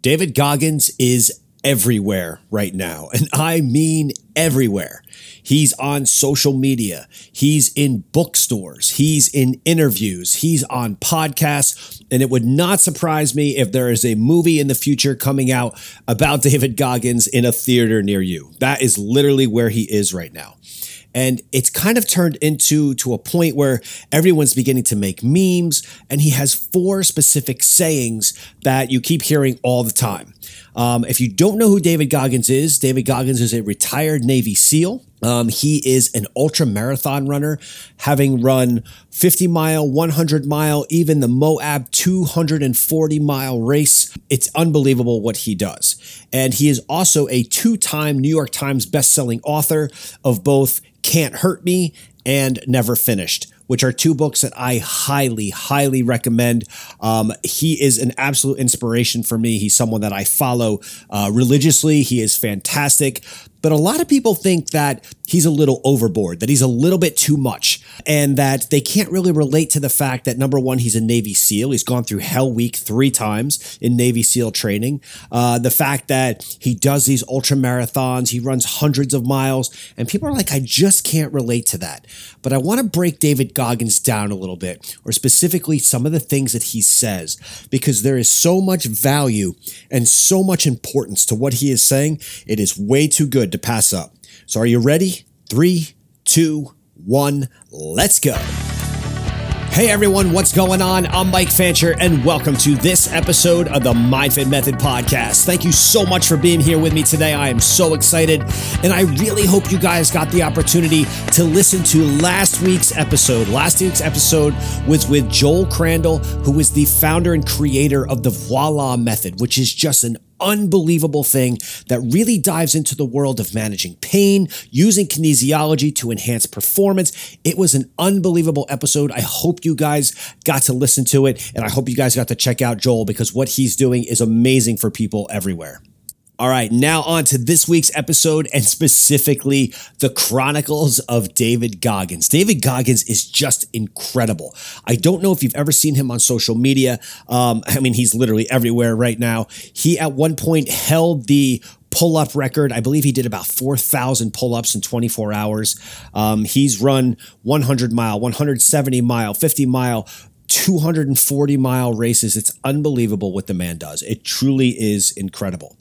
David Goggins is everywhere right now, and I mean everywhere. He's on social media. He's in bookstores. He's in interviews. He's on podcasts. And it would not surprise me if there is a movie in the future coming out about David Goggins in a theater near you. That is literally where he is right now and it's kind of turned into to a point where everyone's beginning to make memes and he has four specific sayings that you keep hearing all the time um, if you don't know who david goggins is david goggins is a retired navy seal um, he is an ultra marathon runner, having run 50 mile, 100 mile, even the Moab 240 mile race. It's unbelievable what he does. And he is also a two time New York Times bestselling author of both can't Hurt Me and Never Finished, which are two books that I highly, highly recommend. Um, he is an absolute inspiration for me. He's someone that I follow uh, religiously. He is fantastic. But a lot of people think that he's a little overboard, that he's a little bit too much, and that they can't really relate to the fact that number one, he's a Navy SEAL. He's gone through Hell Week three times in Navy SEAL training. Uh, the fact that he does these ultra marathons, he runs hundreds of miles, and people are like, I just can't relate to that. But I want to break David Goggins down a little bit, or specifically some of the things that he says, because there is so much value and so much importance to what he is saying. It is way too good to pass up. So, are you ready? Three, two, one, let's go. Hey everyone, what's going on? I'm Mike Fancher, and welcome to this episode of the MindFit Method Podcast. Thank you so much for being here with me today. I am so excited, and I really hope you guys got the opportunity to listen to last week's episode. Last week's episode was with Joel Crandall, who is the founder and creator of the Voila Method, which is just an unbelievable thing that really dives into the world of managing pain, using kinesiology to enhance performance. It was an unbelievable episode. I hope you guys got to listen to it, and I hope you guys got to check out Joel because what he's doing is amazing for people everywhere. All right, now on to this week's episode and specifically the Chronicles of David Goggins. David Goggins is just incredible. I don't know if you've ever seen him on social media. Um, I mean, he's literally everywhere right now. He at one point held the pull up record. I believe he did about 4,000 pull ups in 24 hours. Um, he's run 100 mile, 170 mile, 50 mile, 240 mile races. It's unbelievable what the man does. It truly is incredible.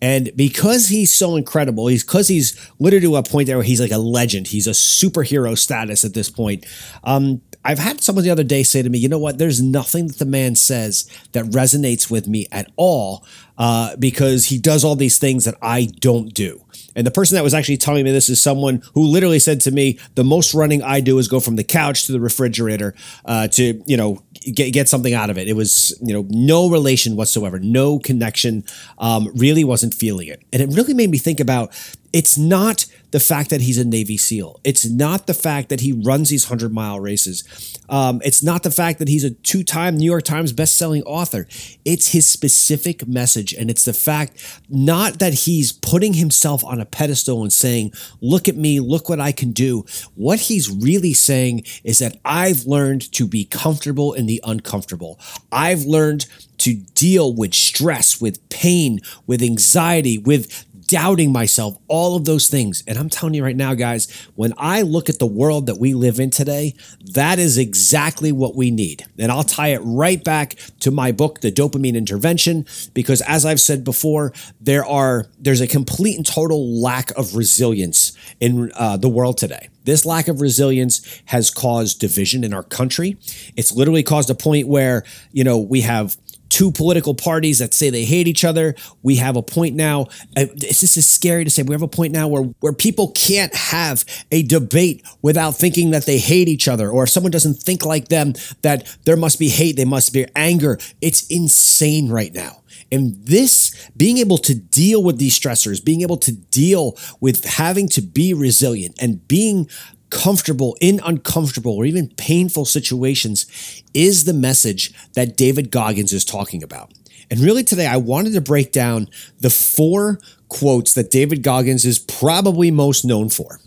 And because he's so incredible, he's because he's literally to a point there where he's like a legend. He's a superhero status at this point. Um, I've had someone the other day say to me, you know what? There's nothing that the man says that resonates with me at all uh, because he does all these things that I don't do. And the person that was actually telling me this is someone who literally said to me, the most running I do is go from the couch to the refrigerator uh, to, you know, get, get something out of it. It was, you know, no relation whatsoever, no connection, um, really wasn't feeling it. And it really made me think about it's not the fact that he's a Navy SEAL. It's not the fact that he runs these 100 mile races. Um, it's not the fact that he's a two time New York Times best-selling author. It's his specific message. And it's the fact not that he's putting himself on a pedestal and saying, look at me, look what I can do. What he's really saying is that I've learned to be comfortable in the uncomfortable. I've learned to deal with stress, with pain, with anxiety, with doubting myself, all of those things. And I'm telling you right now, guys, when I look at the world that we live in today, that is exactly what we need. And I'll tie it right back to my book, The Dopamine Intervention, because as I've said before, there are there's a complete and total lack of resilience in uh, the world today. This lack of resilience has caused division in our country. It's literally caused a point where, you know, we have two political parties that say they hate each other. We have a point now. Uh, just as scary to say. We have a point now where where people can't have a debate without thinking that they hate each other, or if someone doesn't think like them, that there must be hate, there must be anger. It's insane right now. And this, being able to deal with these stressors, being able to deal with having to be resilient and being comfortable in uncomfortable or even painful situations is the message that David Goggins is talking about. And really today, I wanted to break down the four quotes that David Goggins is probably most known for.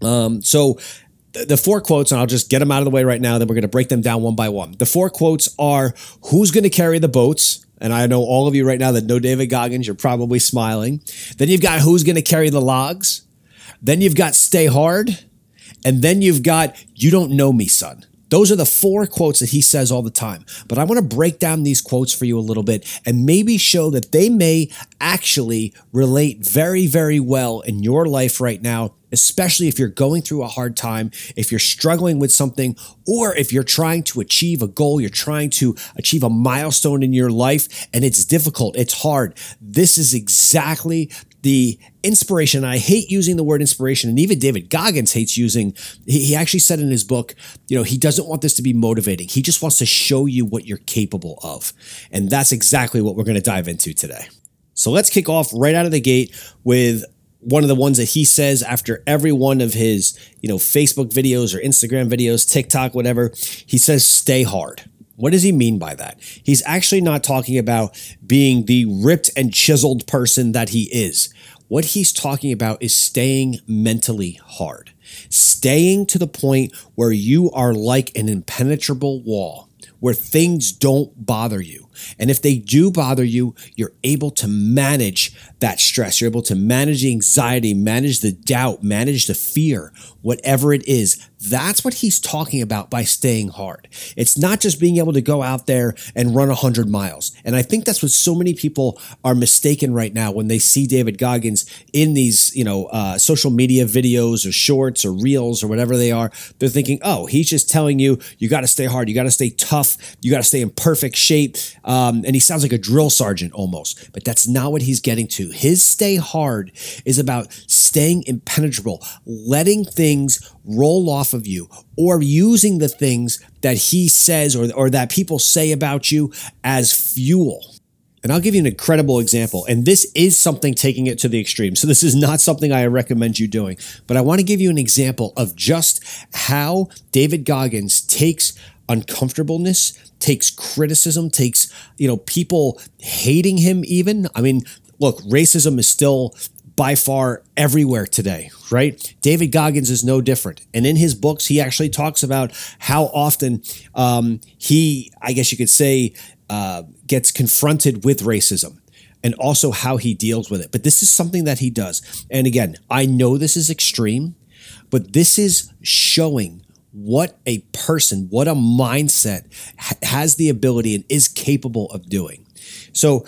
Um, so the four quotes, and I'll just get them out of the way right now, then we're going to break them down one by one. The four quotes are Who's going to carry the boats? And I know all of you right now that know David Goggins, you're probably smiling. Then you've got Who's Going to Carry the Logs. Then you've got Stay Hard. And then you've got You Don't Know Me, Son. Those are the four quotes that he says all the time. But I want to break down these quotes for you a little bit and maybe show that they may actually relate very, very well in your life right now, especially if you're going through a hard time, if you're struggling with something, or if you're trying to achieve a goal, you're trying to achieve a milestone in your life and it's difficult, it's hard. This is exactly the inspiration. I hate using the word inspiration, and even David Goggins hates using. He, he, actually said in his book, you know, he doesn't want this to be motivating. He just wants to show you what you're capable of, and that's exactly what we're going to dive into today. So let's kick off right out of the gate with one of the ones that he says after every one of his, you know, Facebook videos or Instagram videos, TikTok, whatever. He says, "Stay hard." What does he mean by that? He's actually not talking about being the ripped and chiseled person that he is. What he's talking about is staying mentally hard, staying to the point where you are like an impenetrable wall, where things don't bother you. And if they do bother you, you're able to manage that stress. You're able to manage the anxiety, manage the doubt, manage the fear, whatever it is. That's what he's talking about by staying hard. It's not just being able to go out there and run 100 miles. And I think that's what so many people are mistaken right now when they see David Goggins in these, you know, uh, social media videos or shorts or reels or whatever they are. They're thinking, oh, he's just telling you, you got to stay hard. You got to stay tough. You got to stay in perfect shape. Um, and he sounds like a drill sergeant almost, but that's not what he's getting to. His stay hard is about staying impenetrable, letting things roll off of you, or using the things that he says or, or that people say about you as fuel. And I'll give you an incredible example. And this is something taking it to the extreme. So this is not something I recommend you doing, but I want to give you an example of just how David Goggins takes uncomfortableness takes criticism, takes, you know, people hating him even. I mean, look, racism is still by far everywhere today, right? David Goggins is no different. And in his books, he actually talks about how often um, he, I guess you could say, uh, gets confronted with racism and also how he deals with it. But this is something that he does. And again, I know this is extreme, but this is showing what a person, what a mindset has the ability and is capable of doing. So,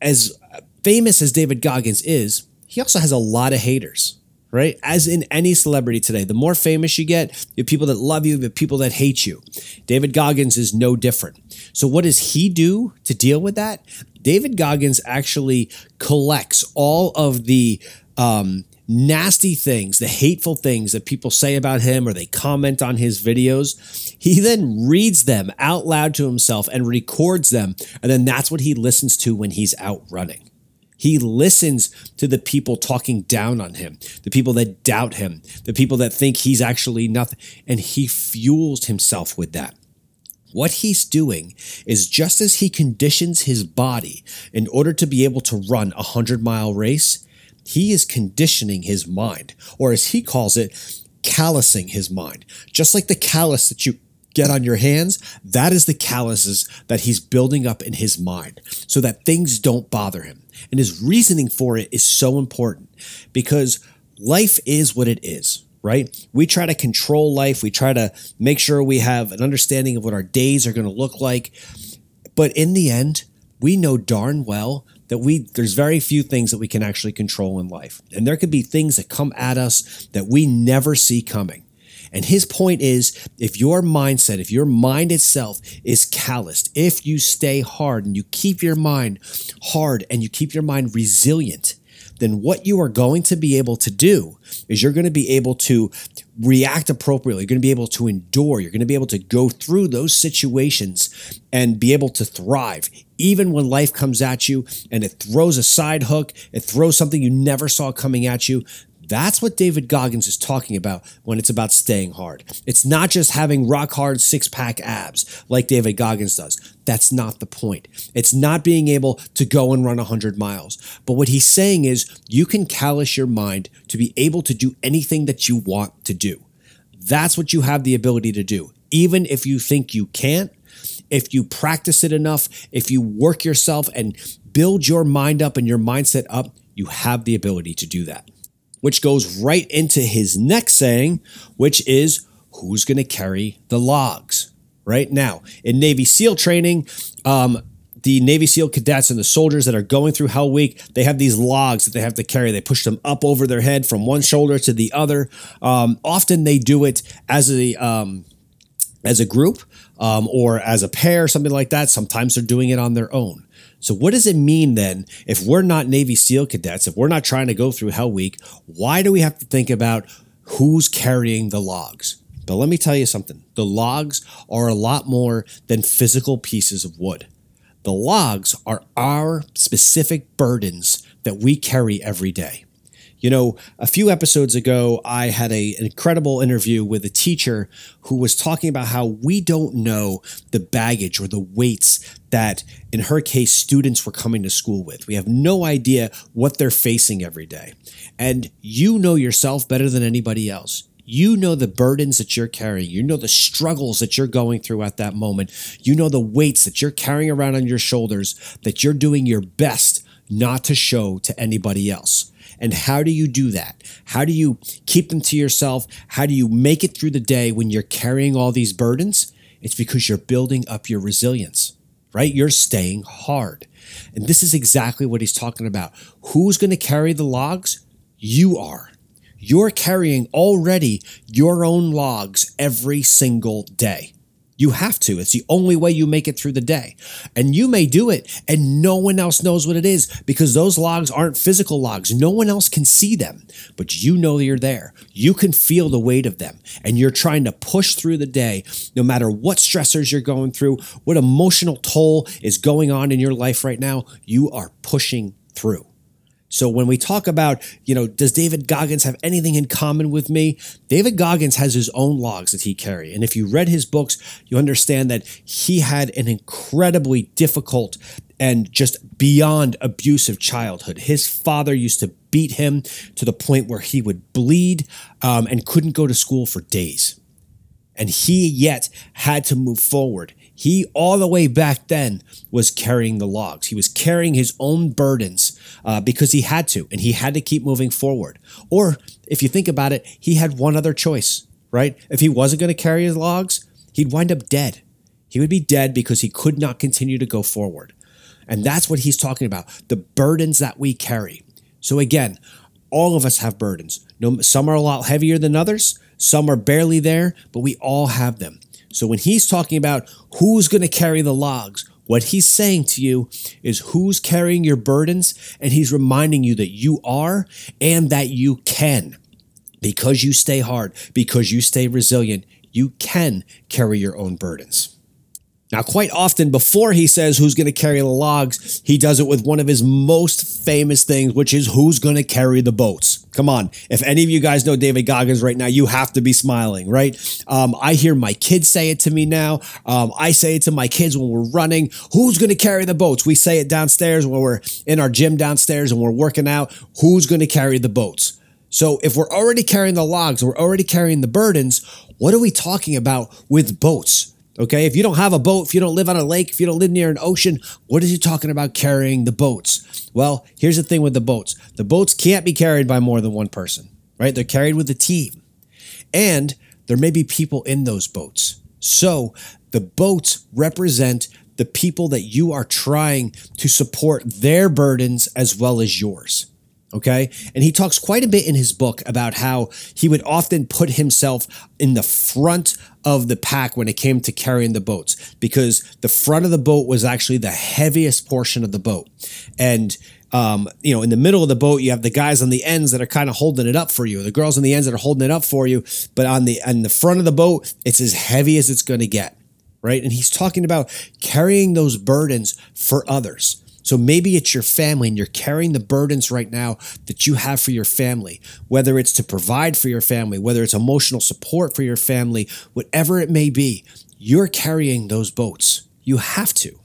as famous as David Goggins is, he also has a lot of haters, right? As in any celebrity today, the more famous you get, have people that love you, the people that hate you. David Goggins is no different. So, what does he do to deal with that? David Goggins actually collects all of the um, nasty things, the hateful things that people say about him or they comment on his videos, he then reads them out loud to himself and records them. And then that's what he listens to when he's out running. He listens to the people talking down on him, the people that doubt him, the people that think he's actually nothing, and he fuels himself with that. What he's doing is just as he conditions his body in order to be able to run a 100 mile race, he is conditioning his mind, or as he calls it, callousing his mind. Just like the callus that you get on your hands, that is the calluses that he's building up in his mind so that things don't bother him. And his reasoning for it is so important because life is what it is, right? We try to control life. We try to make sure we have an understanding of what our days are going to look like. But in the end, we know darn well that we there's very few things that we can actually control in life. And there could be things that come at us that we never see coming. And his point is if your mindset, if your mind itself is calloused, if you stay hard and you keep your mind hard and you keep your mind resilient, then what you are going to be able to do is you're going to be able to react appropriately. You're going to be able to endure. You're going to be able to go through those situations and be able to thrive, even when life comes at you and it throws a side hook, it throws something you never saw coming at you. That's what David Goggins is talking about when it's about staying hard. It's not just having rock hard six pack abs like David Goggins does. That's not the point. It's not being able to go and run 100 miles. But what he's saying is you can callous your mind to be able to do anything that you want to do. That's what you have the ability to do. Even if you think you can't, if you practice it enough, if you work yourself and build your mind up and your mindset up, you have the ability to do that. Which goes right into his next saying, which is who's going to carry the logs? Right now, in Navy SEAL training, um, the Navy SEAL cadets and the soldiers that are going through Hell Week, they have these logs that they have to carry. They push them up over their head from one shoulder to the other. Um, often they do it as a um, as a group um, or as a pair, something like that. Sometimes they're doing it on their own. So, what does it mean then if we're not Navy SEAL cadets, if we're not trying to go through Hell Week? Why do we have to think about who's carrying the logs? But let me tell you something the logs are a lot more than physical pieces of wood. The logs are our specific burdens that we carry every day. You know, a few episodes ago, I had a, an incredible interview with a teacher who was talking about how we don't know the baggage or the weights that, in her case, students were coming to school with. We have no idea what they're facing every day. And you know yourself better than anybody else. You know the burdens that you're carrying. You know the struggles that you're going through at that moment. You know the weights that you're carrying around on your shoulders that you're doing your best not to show to anybody else. And how do you do that? How do you keep them to yourself? How do you make it through the day when you're carrying all these burdens? It's because you're building up your resilience, right? You're staying hard. And this is exactly what he's talking about. Who's going to carry the logs? You are. You're carrying already your own logs every single day. You have to. It's the only way you make it through the day. And you may do it and no one else knows what it is because those logs aren't physical logs. No one else can see them, but you know you're there. You can feel the weight of them and you're trying to push through the day no matter what stressors you're going through, what emotional toll is going on in your life right now. You are pushing through. So when we talk about, you know, does David Goggins have anything in common with me? David Goggins has his own logs that he carry. And if you read his books, you understand that he had an incredibly difficult and just beyond abusive childhood. His father used to beat him to the point where he would bleed um, and couldn't go to school for days. And he yet had to move forward. He, all the way back then, was carrying the logs. He was carrying his own burdens uh, because he had to, and he had to keep moving forward. Or if you think about it, he had one other choice, right? If he wasn't going to carry his logs, he'd wind up dead. He would be dead because he could not continue to go forward. And that's what he's talking about the burdens that we carry. So, again, all of us have burdens. Some are a lot heavier than others, some are barely there, but we all have them. So when he's talking about who's going to carry the logs, what he's saying to you is who's carrying your burdens, and he's reminding you that you are and that you can. Because you stay hard, because you stay resilient, you can carry your own burdens. Now, quite often before he says who's going to carry the logs, he does it with one of his most famous things, which is who's going to carry the boats. Come on. If any of you guys know David Goggins right now, you have to be smiling, right? Um, I hear my kids say it to me now. Um, I say it to my kids when we're running. Who's going to carry the boats? We say it downstairs when we're in our gym downstairs and we're working out. Who's going to carry the boats? So if we're already carrying the logs, we're already carrying the burdens, what are we talking about with boats? Okay. If you don't have a boat, if you don't live on a lake, if you don't live near an ocean, what is he talking about carrying the boats? Well, here's the thing with the boats the boats can't be carried by more than one person, right? They're carried with a team. And there may be people in those boats. So the boats represent the people that you are trying to support their burdens as well as yours. Okay. And he talks quite a bit in his book about how he would often put himself in the front of the pack when it came to carrying the boats because the front of the boat was actually the heaviest portion of the boat. And, um, you know, in the middle of the boat, you have the guys on the ends that are kind of holding it up for you, the girls on the ends that are holding it up for you. But on the, on the front of the boat, it's as heavy as it's going to get. Right. And he's talking about carrying those burdens for others. So maybe it's your family and you're carrying the burdens right now that you have for your family, whether it's to provide for your family, whether it's emotional support for your family, whatever it may be, you're carrying those boats. You have to.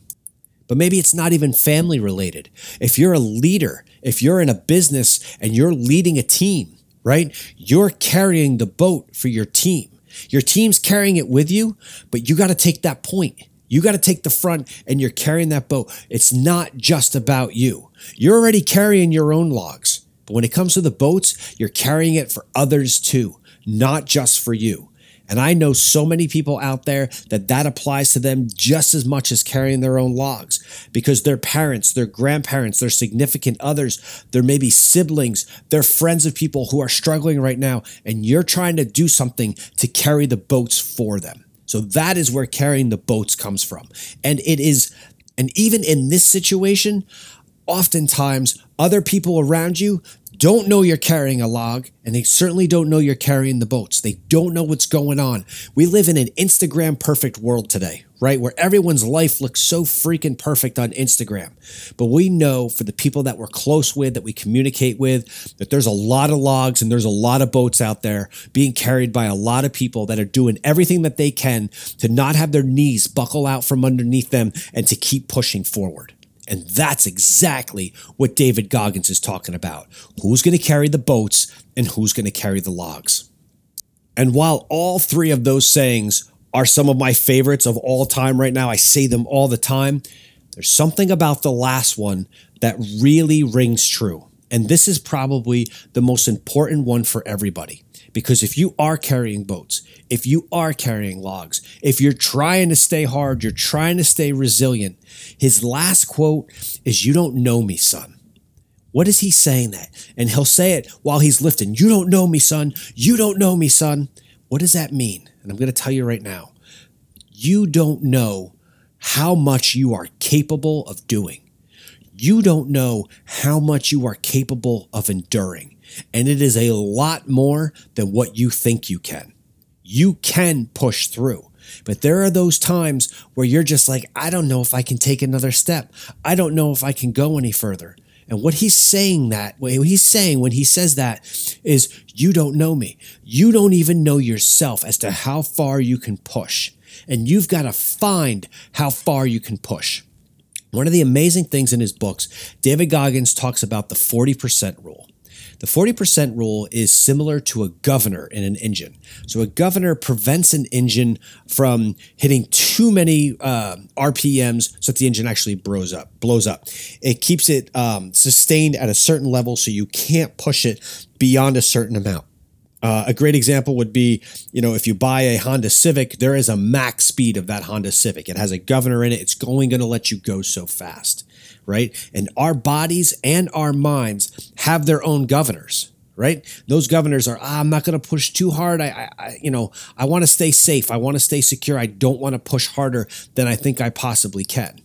But maybe it's not even family related. If you're a leader, if you're in a business and you're leading a team, right? You're carrying the boat for your team. Your team's carrying it with you, but you got to take that point You got to take the front and you're carrying that boat. It's not just about you. You're already carrying your own logs. But when it comes to the boats, you're carrying it for others too, not just for you. And I know so many people out there that that applies to them just as much as carrying their own logs because their parents, their grandparents, their significant others, their maybe siblings, their friends of people who are struggling right now. And you're trying to do something to carry the boats for them. So that is where carrying the boats comes from. And it is, and even in this situation, oftentimes other people around you don't know you're carrying a log, and they certainly don't know you're carrying the boats. They don't know what's going on. We live in an Instagram perfect world today, right? Where everyone's life looks so freaking perfect on Instagram. But we know for the people that we're close with, that we communicate with, that there's a lot of logs and there's a lot of boats out there being carried by a lot of people that are doing everything that they can to not have their knees buckle out from underneath them and to keep pushing forward. And that's exactly what David Goggins is talking about. Who's going to carry the boats and who's going to carry the logs? And while all three of those sayings are some of my favorites of all time right now, I say them all the time. There's something about the last one that really rings true. And this is probably the most important one for everybody. Because if you are carrying boats, if you are carrying logs, if you're trying to stay hard, you're trying to stay resilient, his last quote is, You don't know me, son. What is he saying that? And he'll say it while he's lifting. You don't know me, son. You don't know me, son. What does that mean? And I'm going to tell you right now. You don't know how much you are capable of doing. You don't know how much you are capable of enduring. And it is a lot more than what you think you can. You can push through. But there are those times where you're just like, I don't know if I can take another step. I don't know if I can go any further. And what he's saying that, what he's saying when he says that is, you don't know me. You don't even know yourself as to how far you can push. And you've got to find how far you can push. One of the amazing things in his books, David Goggins talks about the 40% rule. The 40% rule is similar to a governor in an engine. So a governor prevents an engine from hitting too many uh, RPMs so that the engine actually blows up. Blows up. It keeps it um, sustained at a certain level so you can't push it beyond a certain amount. Uh, a great example would be, you know, if you buy a Honda Civic, there is a max speed of that Honda Civic. It has a governor in it. It's only going to let you go so fast right? And our bodies and our minds have their own governors right? Those governors are, ah, I'm not going to push too hard. I, I, you know, I want to stay safe. I want to stay secure. I don't want to push harder than I think I possibly can.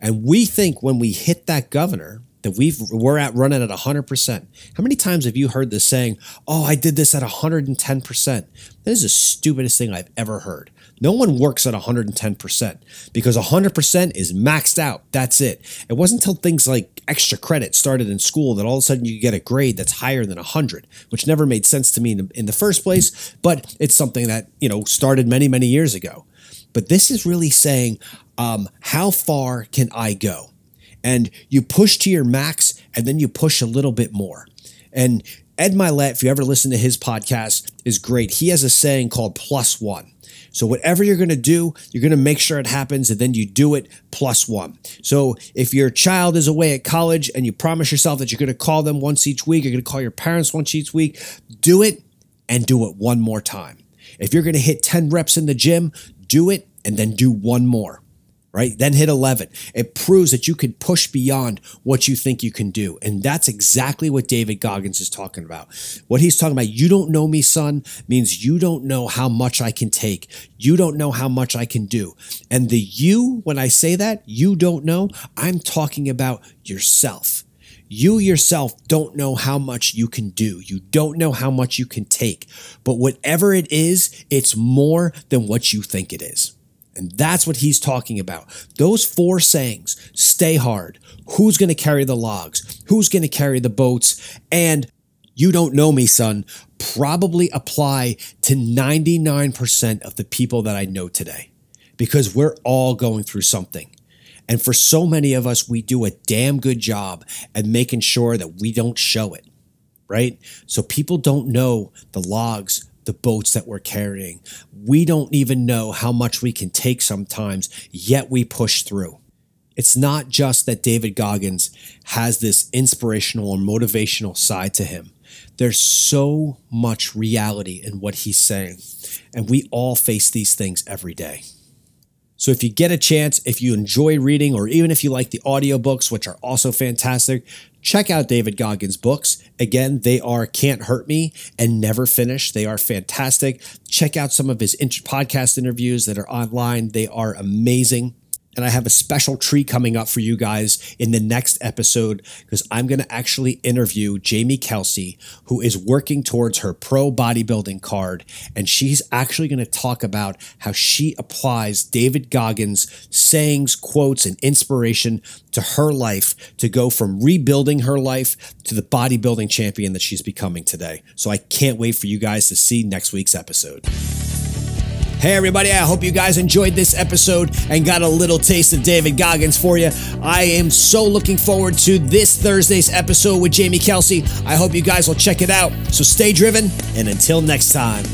And we think when we hit that governor that we've we're at running at 100%. How many times have you heard this saying, "Oh, I did this at 110%." That is the stupidest thing I've ever heard. No one works at 110% because 100% is maxed out. That's it. It wasn't until things like extra credit started in school that all of a sudden you get a grade that's higher than 100, which never made sense to me in in the first place, but it's something that, you know, started many, many years ago. But this is really saying, um, how far can I go? And you push to your max and then you push a little bit more. And Ed Mylett, if you ever listen to his podcast, is great. He has a saying called plus one. So whatever you're going to do, you're going to make sure it happens and then you do it plus one. So if your child is away at college and you promise yourself that you're going to call them once each week, you're going to call your parents once each week, do it and do it one more time. If you're going to hit 10 reps in the gym, do it and then do one more right? Then hit 11. It proves that you can push beyond what you think you can do. And that's exactly what David Goggins is talking about. What he's talking about, you don't know me, son, means you don't know how much I can take. You don't know how much I can do. And the you, when I say that, you don't know, I'm talking about yourself. You yourself don't know how much you can do. You don't know how much you can take. But whatever it is, it's more than what you think it is. And that's what he's talking about. Those four sayings stay hard. Who's going to carry the logs? Who's going to carry the boats? And you don't know me, son, probably apply to 99% of the people that I know today because we're all going through something. And for so many of us, we do a damn good job at making sure that we don't show it, right? So people don't know the logs the boats that we're carrying. We don't even know how much we can take sometimes, yet we push through. It's not just that David Goggins has this inspirational or motivational side to him. There's so much reality in what he's saying, and we all face these things every day. So if you get a chance, if you enjoy reading, or even if you like the audiobooks, which are also fantastic, check out David Goggins' books. Again, they are Can't Hurt Me and Never Finish. They are fantastic. Check out some of his podcast interviews that are online. They are amazing. And I have a special treat coming up for you guys in the next episode because I'm going to actually interview Jamie Kelsey, who is working towards her pro bodybuilding card. And she's actually going to talk about how she applies David Goggins' sayings, quotes, and inspiration to her life to go from rebuilding her life to the bodybuilding champion that she's becoming today. So I can't wait for you guys to see next week's episode. Hey, everybody, I hope you guys enjoyed this episode and got a little taste of David Goggins for you. I am so looking forward to this Thursday's episode with Jamie Kelsey. I hope you guys will check it out. So stay driven, and until next time.